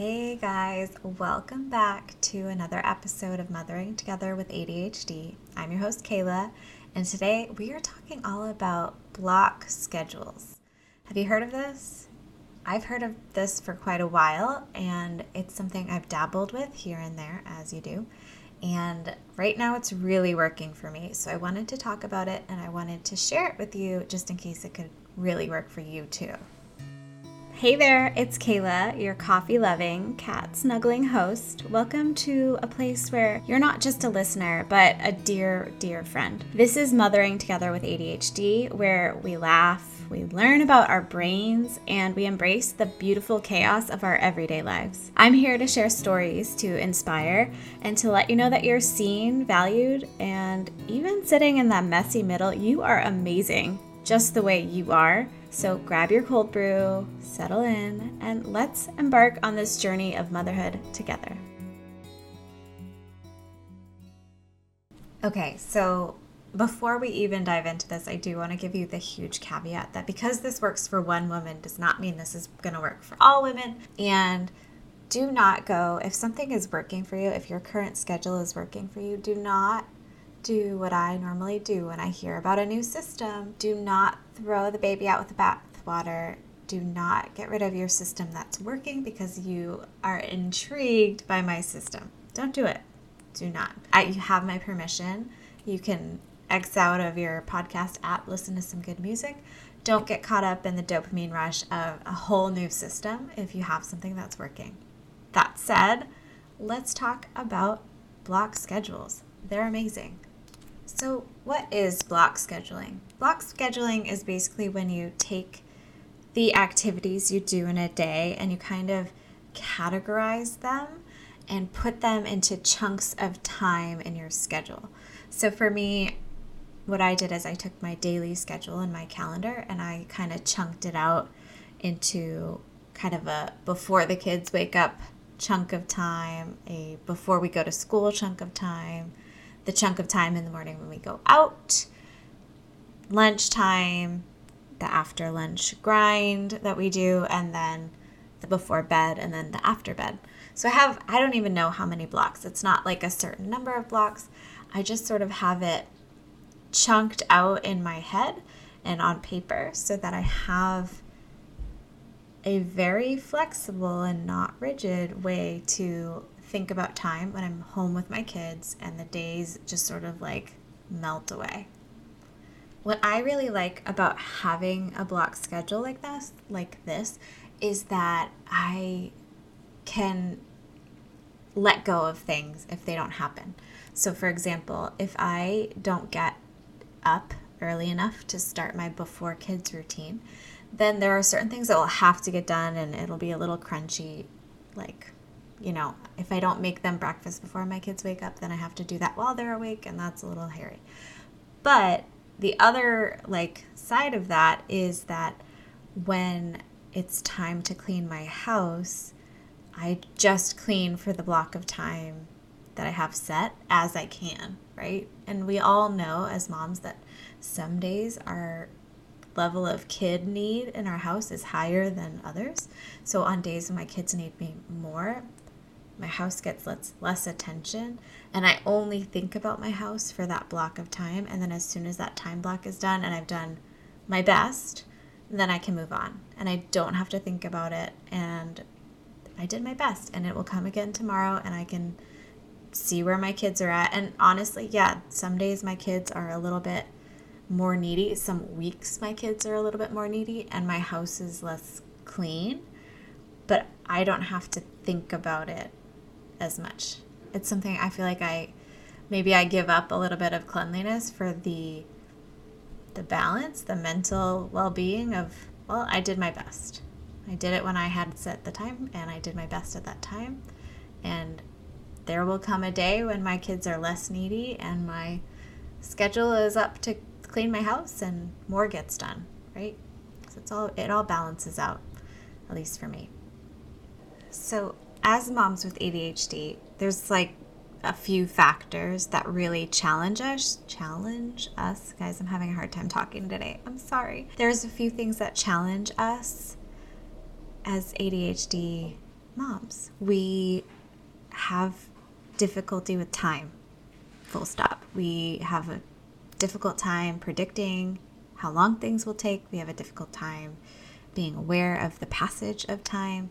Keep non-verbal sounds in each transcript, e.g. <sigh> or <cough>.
Hey guys, welcome back to another episode of Mothering Together with ADHD. I'm your host, Kayla, and today we are talking all about block schedules. Have you heard of this? I've heard of this for quite a while, and it's something I've dabbled with here and there, as you do. And right now it's really working for me. So I wanted to talk about it and I wanted to share it with you just in case it could really work for you too. Hey there, it's Kayla, your coffee loving, cat snuggling host. Welcome to a place where you're not just a listener, but a dear, dear friend. This is Mothering Together with ADHD, where we laugh, we learn about our brains, and we embrace the beautiful chaos of our everyday lives. I'm here to share stories to inspire and to let you know that you're seen, valued, and even sitting in that messy middle, you are amazing just the way you are. So grab your cold brew, settle in, and let's embark on this journey of motherhood together. Okay, so before we even dive into this, I do want to give you the huge caveat that because this works for one woman does not mean this is going to work for all women. And do not go, if something is working for you, if your current schedule is working for you, do not do what I normally do when I hear about a new system. Do not throw the baby out with the bathwater. Do not get rid of your system that's working because you are intrigued by my system. Don't do it. Do not. I, you have my permission. You can X out of your podcast app, listen to some good music. Don't get caught up in the dopamine rush of a whole new system if you have something that's working. That said, let's talk about block schedules. They're amazing. So, what is block scheduling? Block scheduling is basically when you take the activities you do in a day and you kind of categorize them and put them into chunks of time in your schedule. So, for me, what I did is I took my daily schedule in my calendar and I kind of chunked it out into kind of a before the kids wake up chunk of time, a before we go to school chunk of time, the chunk of time in the morning when we go out, lunchtime, the after lunch grind that we do, and then the before bed and then the after bed. So I have, I don't even know how many blocks. It's not like a certain number of blocks. I just sort of have it chunked out in my head and on paper so that I have a very flexible and not rigid way to think about time when I'm home with my kids and the days just sort of like melt away. What I really like about having a block schedule like this, like this, is that I can let go of things if they don't happen. So, for example, if I don't get up early enough to start my before kids routine, then there are certain things that will have to get done and it'll be a little crunchy, like you know, if I don't make them breakfast before my kids wake up, then I have to do that while they're awake, and that's a little hairy. But the other like side of that is that when it's time to clean my house, I just clean for the block of time that I have set as I can, right? And we all know as moms that some days our level of kid need in our house is higher than others. So on days when my kids need me more, my house gets less, less attention and I only think about my house for that block of time. And then as soon as that time block is done and I've done my best, then I can move on and I don't have to think about it. And I did my best and it will come again tomorrow and I can see where my kids are at. And honestly, yeah, some days my kids are a little bit more needy. Some weeks my kids are a little bit more needy and my house is less clean. But I don't have to think about it as much. It's something I feel like I maybe I give up a little bit of cleanliness for the the balance, the mental well-being of well, I did my best. I did it when I had set the time and I did my best at that time. And there will come a day when my kids are less needy and my schedule is up to clean my house and more gets done, right? So it's all it all balances out, at least for me. So as moms with ADHD, there's like a few factors that really challenge us. Challenge us. Guys, I'm having a hard time talking today. I'm sorry. There's a few things that challenge us as ADHD moms. We have difficulty with time, full stop. We have a difficult time predicting how long things will take. We have a difficult time being aware of the passage of time.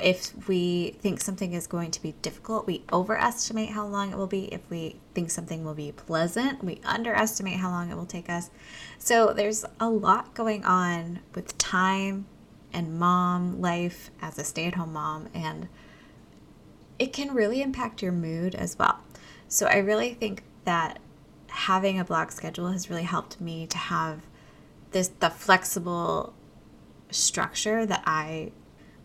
If we think something is going to be difficult, we overestimate how long it will be. If we think something will be pleasant, we underestimate how long it will take us. So there's a lot going on with time and mom life as a stay at home mom, and it can really impact your mood as well. So I really think that having a block schedule has really helped me to have this the flexible structure that I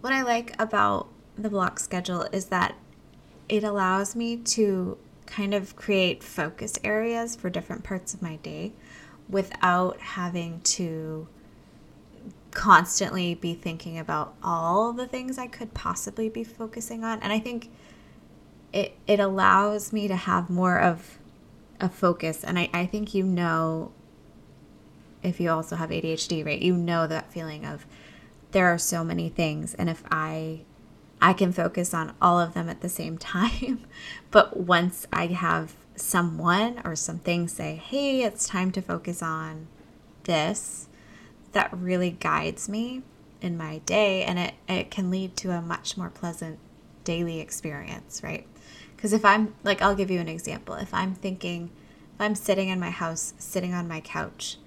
what I like about the block schedule is that it allows me to kind of create focus areas for different parts of my day without having to constantly be thinking about all the things I could possibly be focusing on. And I think it it allows me to have more of a focus. And I, I think you know if you also have ADHD, right? You know that feeling of there are so many things and if I I can focus on all of them at the same <laughs> time. but once I have someone or something say, "Hey, it's time to focus on this," that really guides me in my day and it, it can lead to a much more pleasant daily experience, right? Because if I'm like, I'll give you an example. If I'm thinking, if I'm sitting in my house, sitting on my couch,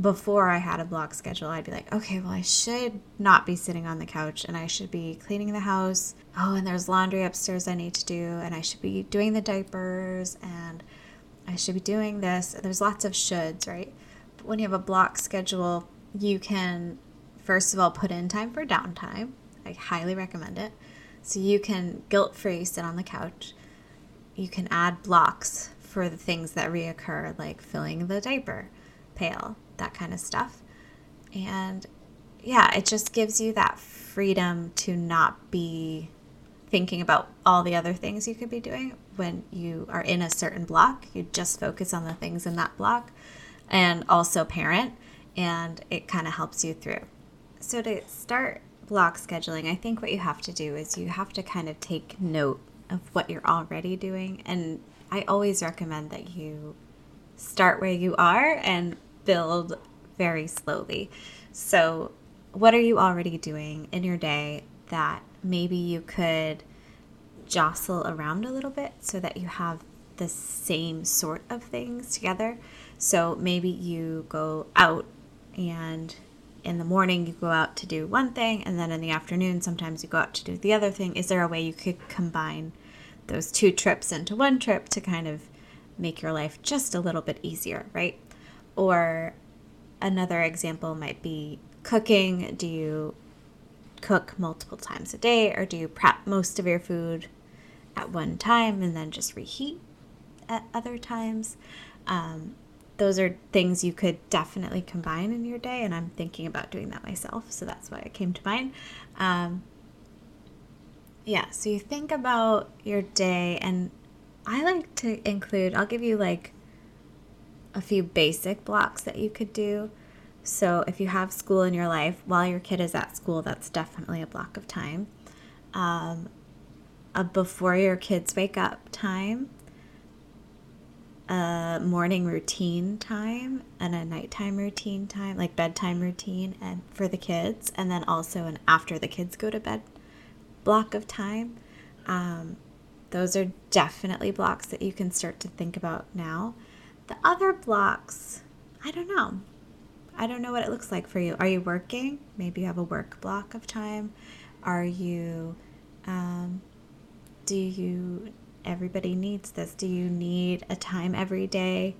before I had a block schedule, I'd be like, okay, well, I should not be sitting on the couch and I should be cleaning the house. Oh, and there's laundry upstairs I need to do, and I should be doing the diapers and I should be doing this. There's lots of shoulds, right? But when you have a block schedule, you can, first of all, put in time for downtime. I highly recommend it. So you can guilt free sit on the couch. You can add blocks for the things that reoccur, like filling the diaper pail that kind of stuff. And yeah, it just gives you that freedom to not be thinking about all the other things you could be doing when you are in a certain block. You just focus on the things in that block and also parent, and it kind of helps you through. So, to start block scheduling, I think what you have to do is you have to kind of take note of what you're already doing. And I always recommend that you start where you are and build very slowly. So, what are you already doing in your day that maybe you could jostle around a little bit so that you have the same sort of things together? So, maybe you go out and in the morning you go out to do one thing and then in the afternoon sometimes you go out to do the other thing. Is there a way you could combine those two trips into one trip to kind of make your life just a little bit easier, right? Or another example might be cooking. Do you cook multiple times a day or do you prep most of your food at one time and then just reheat at other times? Um, those are things you could definitely combine in your day, and I'm thinking about doing that myself, so that's why it came to mind. Um, yeah, so you think about your day, and I like to include, I'll give you like a few basic blocks that you could do. So if you have school in your life while your kid is at school, that's definitely a block of time. Um, a before your kids wake up time, a morning routine time, and a nighttime routine time, like bedtime routine, and for the kids, and then also an after the kids go to bed block of time. Um, those are definitely blocks that you can start to think about now. The other blocks, I don't know. I don't know what it looks like for you. Are you working? Maybe you have a work block of time. Are you, um, do you, everybody needs this. Do you need a time every day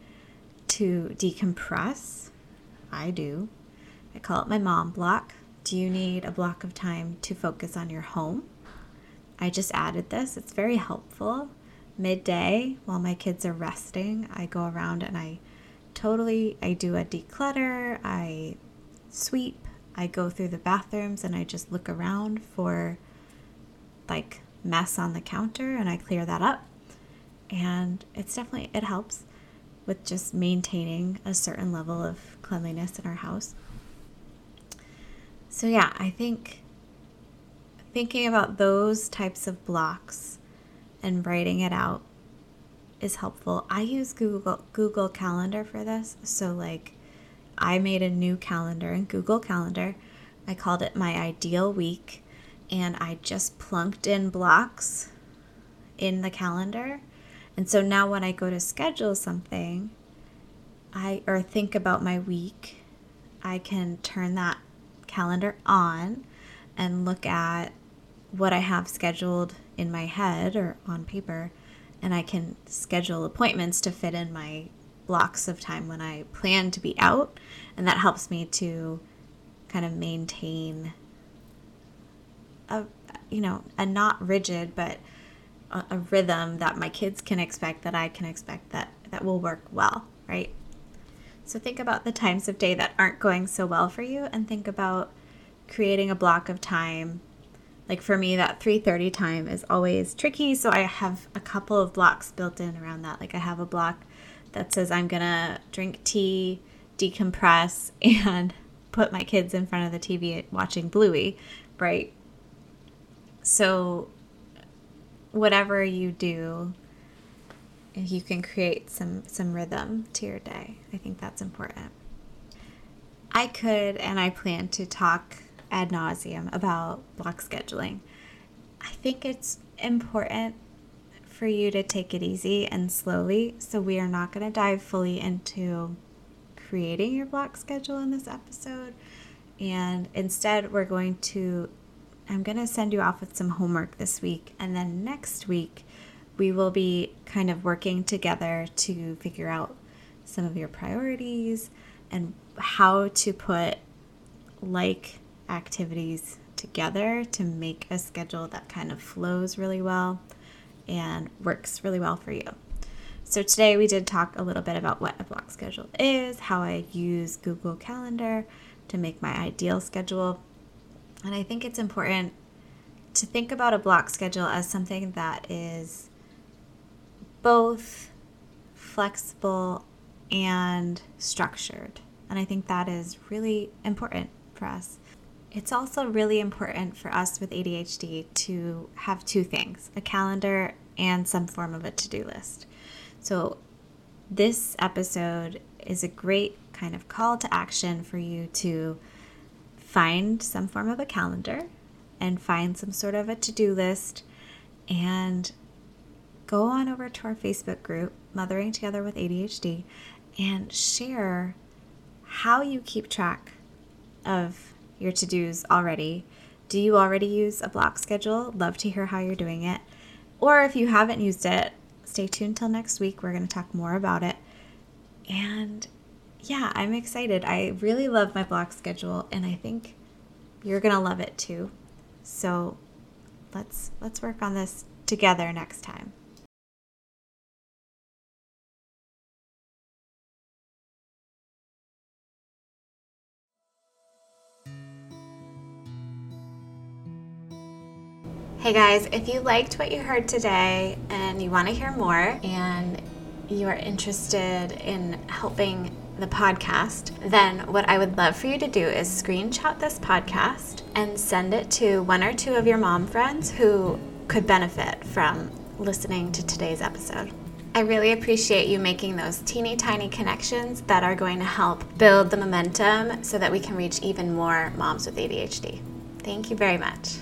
to decompress? I do. I call it my mom block. Do you need a block of time to focus on your home? I just added this. It's very helpful midday while my kids are resting, I go around and I totally I do a declutter, I sweep, I go through the bathrooms and I just look around for like mess on the counter and I clear that up. And it's definitely it helps with just maintaining a certain level of cleanliness in our house. So yeah, I think thinking about those types of blocks and writing it out is helpful. I use Google Google Calendar for this. So like I made a new calendar in Google Calendar. I called it my ideal week and I just plunked in blocks in the calendar. And so now when I go to schedule something, I or think about my week, I can turn that calendar on and look at what I have scheduled in my head or on paper and I can schedule appointments to fit in my blocks of time when I plan to be out and that helps me to kind of maintain a you know, a not rigid but a, a rhythm that my kids can expect that I can expect that that will work well, right? So think about the times of day that aren't going so well for you and think about creating a block of time. Like for me that 3:30 time is always tricky, so I have a couple of blocks built in around that. Like I have a block that says I'm going to drink tea, decompress <laughs> and put my kids in front of the TV watching Bluey, right? So whatever you do, you can create some some rhythm to your day. I think that's important. I could and I plan to talk ad nauseum about block scheduling. I think it's important for you to take it easy and slowly. So we are not going to dive fully into creating your block schedule in this episode. And instead, we're going to, I'm going to send you off with some homework this week. And then next week, we will be kind of working together to figure out some of your priorities and how to put like activities together to make a schedule that kind of flows really well and works really well for you. So, today we did talk a little bit about what a block schedule is, how I use Google Calendar to make my ideal schedule. And I think it's important to think about a block schedule as something that is both flexible and structured. And I think that is really important for us. It's also really important for us with ADHD to have two things a calendar and some form of a to do list. So, this episode is a great kind of call to action for you to find some form of a calendar and find some sort of a to do list and go on over to our Facebook group, Mothering Together with ADHD, and share how you keep track of your to dos already. Do you already use a block schedule? Love to hear how you're doing it. Or if you haven't used it, stay tuned till next week. We're going to talk more about it. And yeah, I'm excited. I really love my block schedule and I think you're going to love it too. So let's let's work on this together next time. Hey guys, if you liked what you heard today and you want to hear more and you are interested in helping the podcast, then what I would love for you to do is screenshot this podcast and send it to one or two of your mom friends who could benefit from listening to today's episode. I really appreciate you making those teeny tiny connections that are going to help build the momentum so that we can reach even more moms with ADHD. Thank you very much.